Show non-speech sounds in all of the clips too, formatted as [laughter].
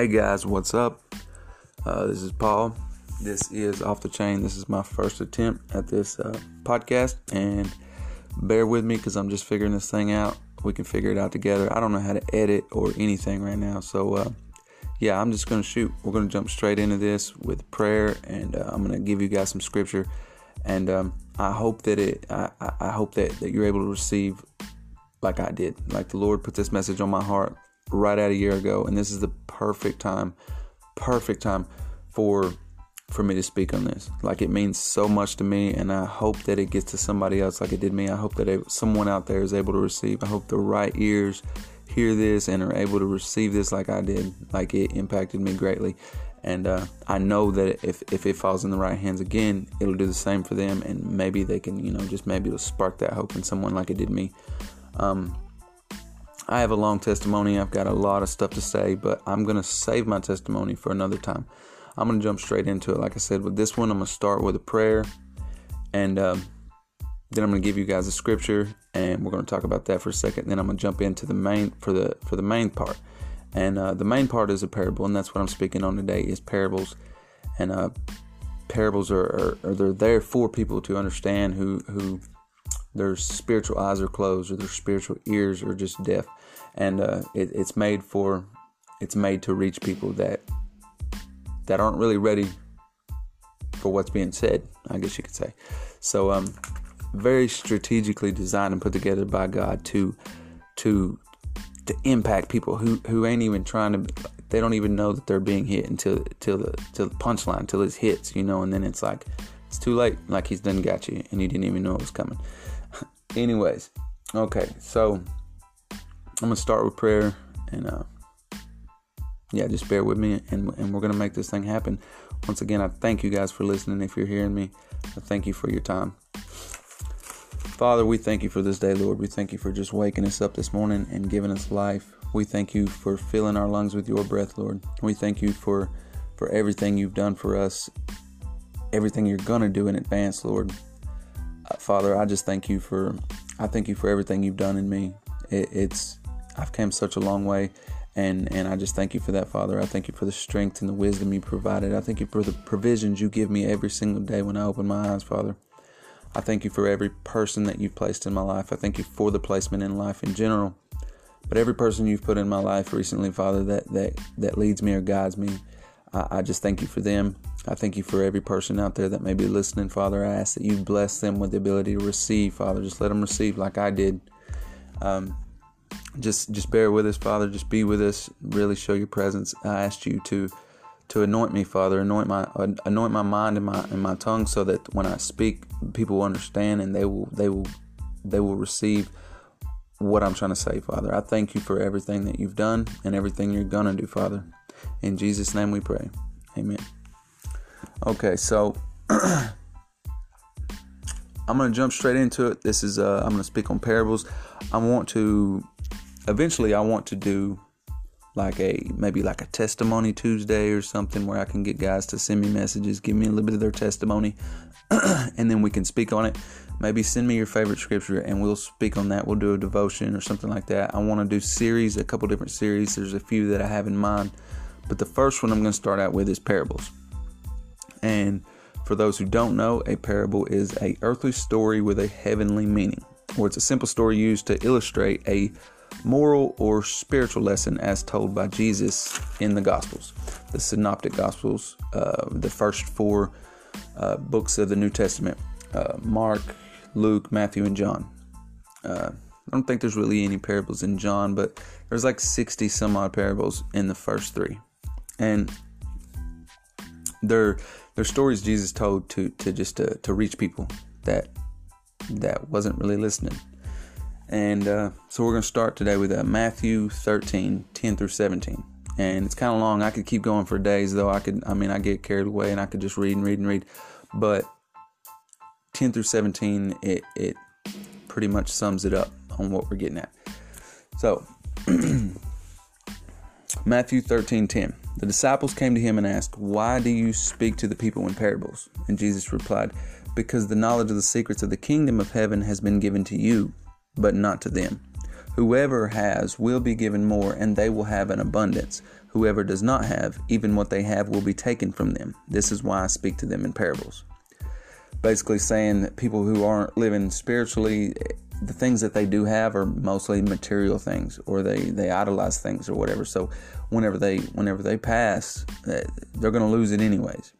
Hey guys, what's up? Uh, this is Paul. This is Off the Chain. This is my first attempt at this uh, podcast, and bear with me because I'm just figuring this thing out. We can figure it out together. I don't know how to edit or anything right now, so uh, yeah, I'm just gonna shoot. We're gonna jump straight into this with prayer, and uh, I'm gonna give you guys some scripture, and um, I hope that it. I, I hope that that you're able to receive like I did. Like the Lord put this message on my heart right at a year ago, and this is the perfect time, perfect time for for me to speak on this. Like it means so much to me, and I hope that it gets to somebody else like it did me. I hope that someone out there is able to receive. I hope the right ears hear this and are able to receive this like I did. Like it impacted me greatly. And uh, I know that if, if it falls in the right hands again, it'll do the same for them. And maybe they can, you know, just maybe it'll spark that hope in someone like it did me. Um, I have a long testimony. I've got a lot of stuff to say, but I'm going to save my testimony for another time. I'm going to jump straight into it. Like I said, with this one, I'm going to start with a prayer, and um, then I'm going to give you guys a scripture, and we're going to talk about that for a second. Then I'm going to jump into the main for the for the main part, and uh, the main part is a parable, and that's what I'm speaking on today is parables, and uh, parables are, are, are they're there for people to understand who who their spiritual eyes are closed or their spiritual ears are just deaf and uh, it, it's made for it's made to reach people that that aren't really ready for what's being said i guess you could say. So um very strategically designed and put together by god to to to impact people who who ain't even trying to they don't even know that they're being hit until until the till the punchline until it hits you know? And then it's like it's too late like he's done got you and you didn't even know it was coming. [laughs] Anyways, okay, so I'm gonna start with prayer, and uh, yeah, just bear with me, and and we're gonna make this thing happen. Once again, I thank you guys for listening. If you're hearing me, I thank you for your time. Father, we thank you for this day, Lord. We thank you for just waking us up this morning and giving us life. We thank you for filling our lungs with your breath, Lord. We thank you for for everything you've done for us, everything you're gonna do in advance, Lord. Father, I just thank you for I thank you for everything you've done in me. It, it's I've come such a long way, and and I just thank you for that, Father. I thank you for the strength and the wisdom you provided. I thank you for the provisions you give me every single day when I open my eyes, Father. I thank you for every person that you've placed in my life. I thank you for the placement in life in general. But every person you've put in my life recently, Father, that that that leads me or guides me, I, I just thank you for them. I thank you for every person out there that may be listening, Father. I ask that you bless them with the ability to receive, Father. Just let them receive like I did. Um, just just bear with us, Father. Just be with us. Really show your presence. I ask you to to anoint me, Father. Anoint my anoint my mind and my and my tongue, so that when I speak, people will understand and they will they will they will receive what I'm trying to say, Father. I thank you for everything that you've done and everything you're gonna do, Father. In Jesus' name we pray. Amen. Okay, so [clears throat] I'm gonna jump straight into it. This is uh, I'm gonna speak on parables. I want to eventually I want to do like a maybe like a testimony Tuesday or something where I can get guys to send me messages, give me a little bit of their testimony, [clears throat] and then we can speak on it. Maybe send me your favorite scripture and we'll speak on that. We'll do a devotion or something like that. I want to do series, a couple different series. There's a few that I have in mind, but the first one I'm going to start out with is parables. And for those who don't know, a parable is a earthly story with a heavenly meaning, or it's a simple story used to illustrate a moral or spiritual lesson as told by Jesus in the Gospels, the Synoptic Gospels, uh, the first four uh, books of the New Testament uh, Mark, Luke, Matthew, and John. Uh, I don't think there's really any parables in John, but there's like 60 some odd parables in the first three. And they're they're stories Jesus told to to just to, to reach people that that wasn't really listening. And uh, so we're going to start today with uh, Matthew 13, 10 through 17. And it's kind of long. I could keep going for days, though. I could, I mean, I get carried away and I could just read and read and read. But 10 through 17, it, it pretty much sums it up on what we're getting at. So, [clears throat] Matthew 13, 10. The disciples came to him and asked, Why do you speak to the people in parables? And Jesus replied, Because the knowledge of the secrets of the kingdom of heaven has been given to you, but not to them. Whoever has will be given more, and they will have an abundance. Whoever does not have, even what they have will be taken from them. This is why I speak to them in parables. Basically, saying that people who aren't living spiritually, the things that they do have are mostly material things, or they they idolize things or whatever. So, whenever they whenever they pass, eh, they're going to lose it anyways.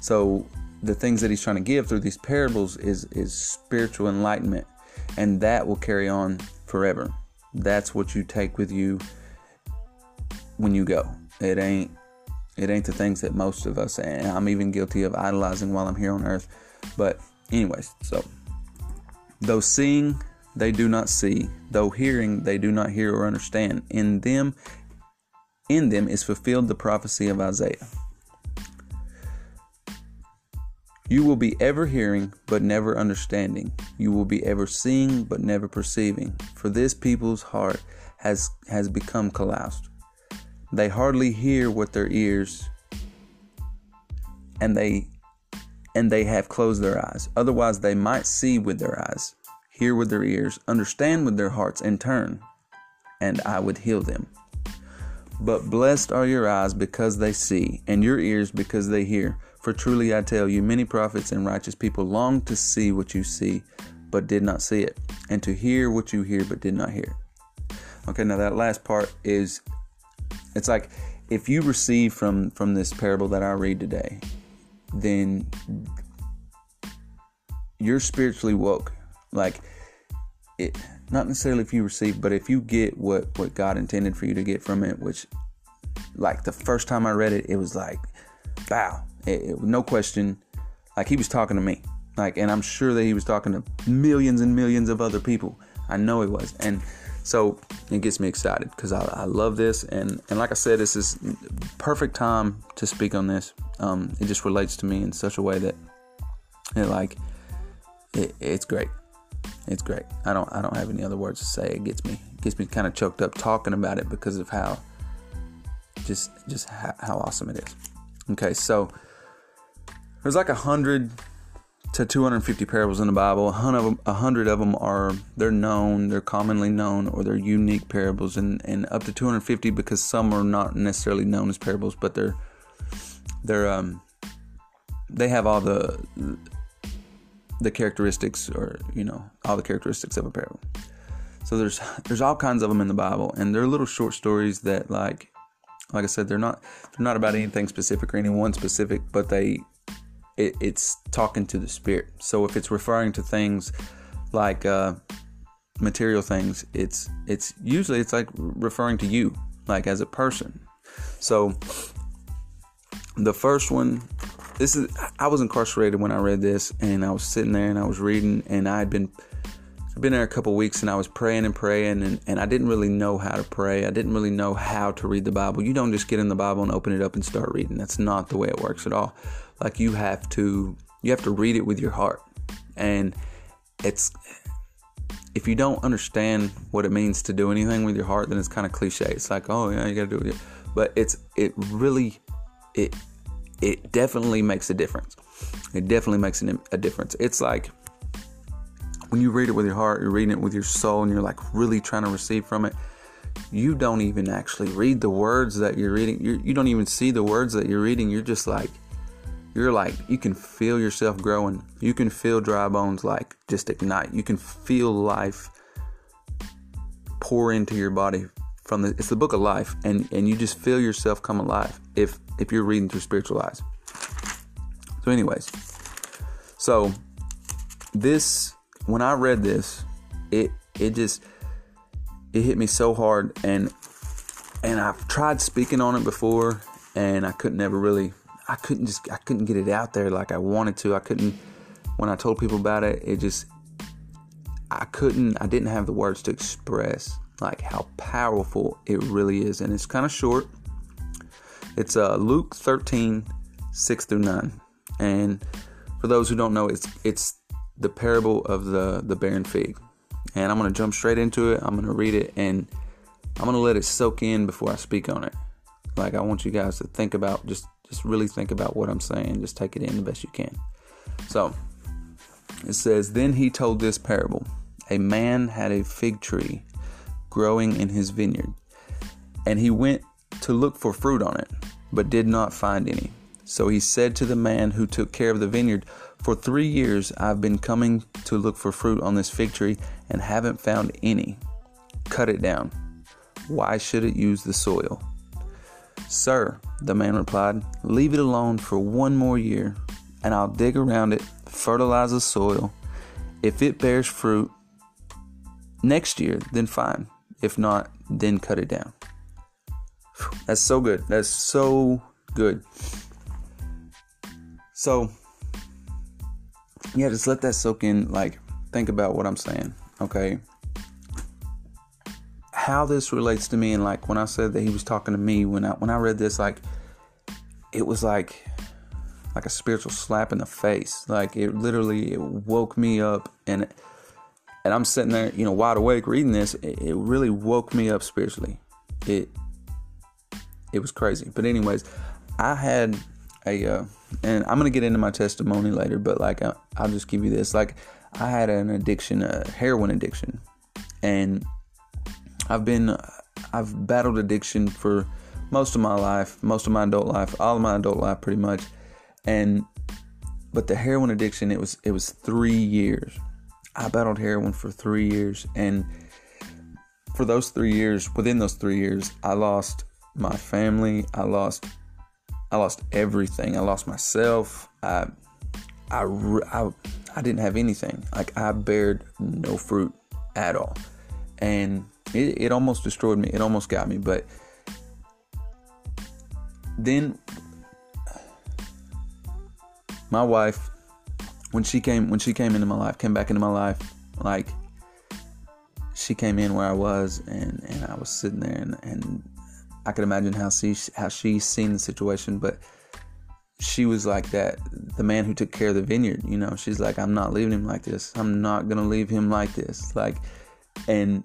So, the things that he's trying to give through these parables is is spiritual enlightenment, and that will carry on forever. That's what you take with you when you go. It ain't it ain't the things that most of us and I'm even guilty of idolizing while I'm here on earth. But anyways, so though seeing they do not see, though hearing they do not hear or understand, in them in them is fulfilled the prophecy of Isaiah. You will be ever hearing, but never understanding. You will be ever seeing, but never perceiving. For this people's heart has, has become calloused. They hardly hear with their ears, and they and they have closed their eyes. Otherwise, they might see with their eyes, hear with their ears, understand with their hearts, and turn, and I would heal them. But blessed are your eyes because they see, and your ears because they hear. For truly I tell you, many prophets and righteous people long to see what you see, but did not see it, and to hear what you hear, but did not hear. Okay, now that last part is it's like if you receive from from this parable that I read today, then you're spiritually woke. Like it not necessarily if you receive, but if you get what what God intended for you to get from it, which like the first time I read it, it was like, wow, it, it, no question, like he was talking to me. Like, and I'm sure that he was talking to millions and millions of other people. I know he was, and so it gets me excited because I, I, love this, and and like I said, this is perfect time to speak on this. Um, it just relates to me in such a way that it like it, it's great. It's great. I don't I don't have any other words to say. It gets me it gets me kind of choked up talking about it because of how just just how awesome it is. Okay, so there's like a hundred to 250 parables in the Bible. A hundred of them, are they're known, they're commonly known, or they're unique parables, and and up to 250 because some are not necessarily known as parables, but they're they're um they have all the the characteristics, or you know, all the characteristics of a parable. So there's there's all kinds of them in the Bible, and they're little short stories that like like I said, they're not they're not about anything specific or anyone specific, but they it, it's talking to the spirit. So if it's referring to things like uh, material things, it's it's usually it's like referring to you, like as a person. So the first one, this is I was incarcerated when I read this, and I was sitting there and I was reading, and I had been Been there a couple weeks and I was praying and praying and, and I didn't really know how to pray. I didn't really know how to read the Bible. You don't just get in the Bible and open it up and start reading. That's not the way it works at all. Like you have to you have to read it with your heart. And it's if you don't understand what it means to do anything with your heart, then it's kind of cliche. It's like, oh yeah, you gotta do it. But it's it really it it definitely makes a difference. It definitely makes a difference. It's like when you read it with your heart, you're reading it with your soul, and you're like really trying to receive from it. You don't even actually read the words that you're reading. You're, you do not even see the words that you're reading. You're just like, you're like, you can feel yourself growing. You can feel dry bones like just ignite. You can feel life pour into your body from the. It's the book of life, and and you just feel yourself come alive if if you're reading through spiritual eyes. So, anyways, so this when I read this, it it just it hit me so hard and and I've tried speaking on it before and I couldn't ever really I couldn't just I couldn't get it out there like I wanted to. I couldn't when I told people about it, it just I couldn't I didn't have the words to express like how powerful it really is and it's kind of short. It's uh Luke 13 6 through 9. And for those who don't know, it's it's the parable of the the barren fig. And I'm going to jump straight into it. I'm going to read it and I'm going to let it soak in before I speak on it. Like I want you guys to think about just just really think about what I'm saying. Just take it in the best you can. So, it says, "Then he told this parable. A man had a fig tree growing in his vineyard, and he went to look for fruit on it, but did not find any. So he said to the man who took care of the vineyard, For three years I've been coming to look for fruit on this fig tree and haven't found any. Cut it down. Why should it use the soil? Sir, the man replied, leave it alone for one more year, and I'll dig around it, fertilize the soil. If it bears fruit next year, then fine. If not, then cut it down. That's so good. That's so good. So, yeah, just let that soak in. Like, think about what I'm saying, okay? How this relates to me, and like when I said that he was talking to me, when I when I read this, like it was like like a spiritual slap in the face. Like it literally it woke me up, and and I'm sitting there, you know, wide awake reading this. It, it really woke me up spiritually. It it was crazy. But anyways, I had a uh, and I'm gonna get into my testimony later, but like I, will just give you this. Like I had an addiction, a heroin addiction, and I've been I've battled addiction for most of my life, most of my adult life, all of my adult life, pretty much. And but the heroin addiction, it was it was three years. I battled heroin for three years, and for those three years, within those three years, I lost my family. I lost I lost everything. I lost myself. I, I, I, I didn't have anything. Like I bared no fruit at all, and it, it almost destroyed me. It almost got me. But then my wife, when she came, when she came into my life, came back into my life, like she came in where I was, and and I was sitting there, and and I could imagine how she how she's seen the situation, but she was like that the man who took care of the vineyard you know? She's like i'm not leaving him like this. I'm not gonna leave him like this. Like and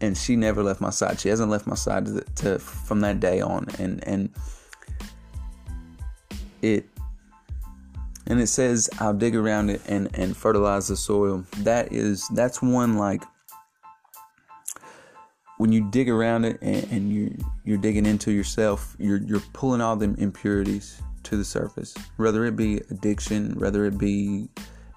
and she never left my side. She hasn't left my side to, to from that day on and and it and it says i'll dig around it and and fertilize the soil. That is that's one like when you dig around it and, and you you're digging into yourself, you're you're pulling all them impurities to the surface. Whether it be addiction, whether it be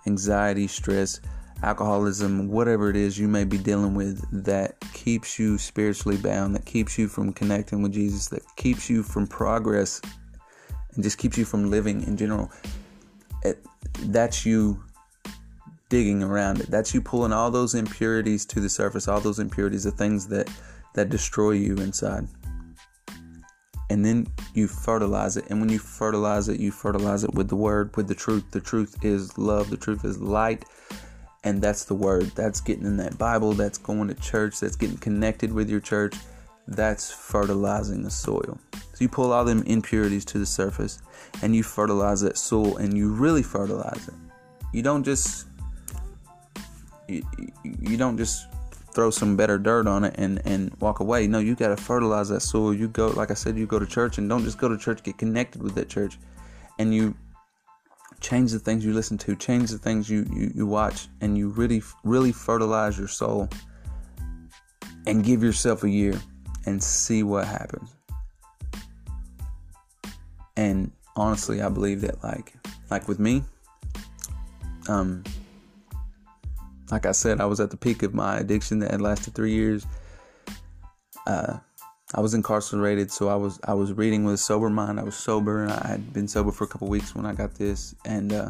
anxiety, stress, alcoholism, whatever it is you may be dealing with that keeps you spiritually bound, that keeps you from connecting with Jesus, that keeps you from progress, and just keeps you from living in general. It, that's you digging around it. That's you pulling all those impurities to the surface, all those impurities, the things that that destroy you inside. And then you fertilize it. And when you fertilize it, you fertilize it with the word, with the truth. The truth is love, the truth is light. And that's the word. That's getting in that Bible, that's going to church, that's getting connected with your church. That's fertilizing the soil. So you pull all them impurities to the surface and you fertilize that soil and you really fertilize it. You don't just you, you don't just throw some better dirt on it and, and walk away. No, you got to fertilize that soil. You go, like I said, you go to church and don't just go to church, get connected with that church. And you change the things you listen to, change the things you, you, you watch, and you really, really fertilize your soul and give yourself a year and see what happens. And honestly, I believe that like, like with me, um, like I said, I was at the peak of my addiction that had lasted three years. Uh, I was incarcerated, so I was I was reading with a sober mind. I was sober, and I had been sober for a couple weeks when I got this, and uh,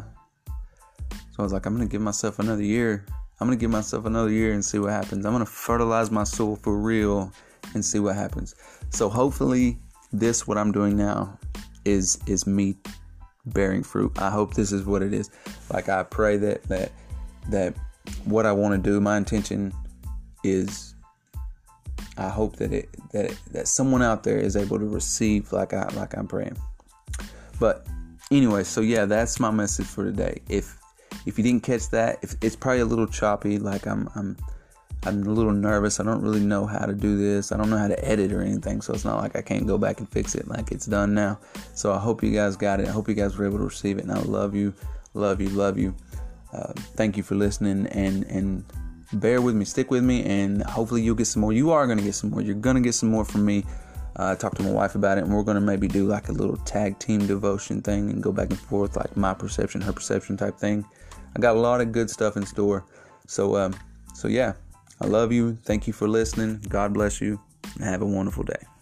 so I was like, I'm gonna give myself another year. I'm gonna give myself another year and see what happens. I'm gonna fertilize my soul for real and see what happens. So hopefully, this what I'm doing now is is me bearing fruit. I hope this is what it is. Like I pray that that that what I want to do. My intention is I hope that it that that someone out there is able to receive like I like I'm praying. But anyway, so yeah, that's my message for today. If if you didn't catch that, if it's probably a little choppy, like I'm I'm I'm a little nervous. I don't really know how to do this. I don't know how to edit or anything, so it's not like I can't go back and fix it like it's done now. So I hope you guys got it. I hope you guys were able to receive it. And I love you, love you, love you. Uh, thank you for listening and and bear with me, stick with me, and hopefully you'll get some more. You are gonna get some more. You're gonna get some more from me. Uh, I talked to my wife about it, and we're to maybe do like a little tag team devotion thing and go back and forth, like my perception, her perception type thing. I got a lot of good stuff in store. So, um, so yeah, I love you. Thank you for listening. God bless you, and have a wonderful day.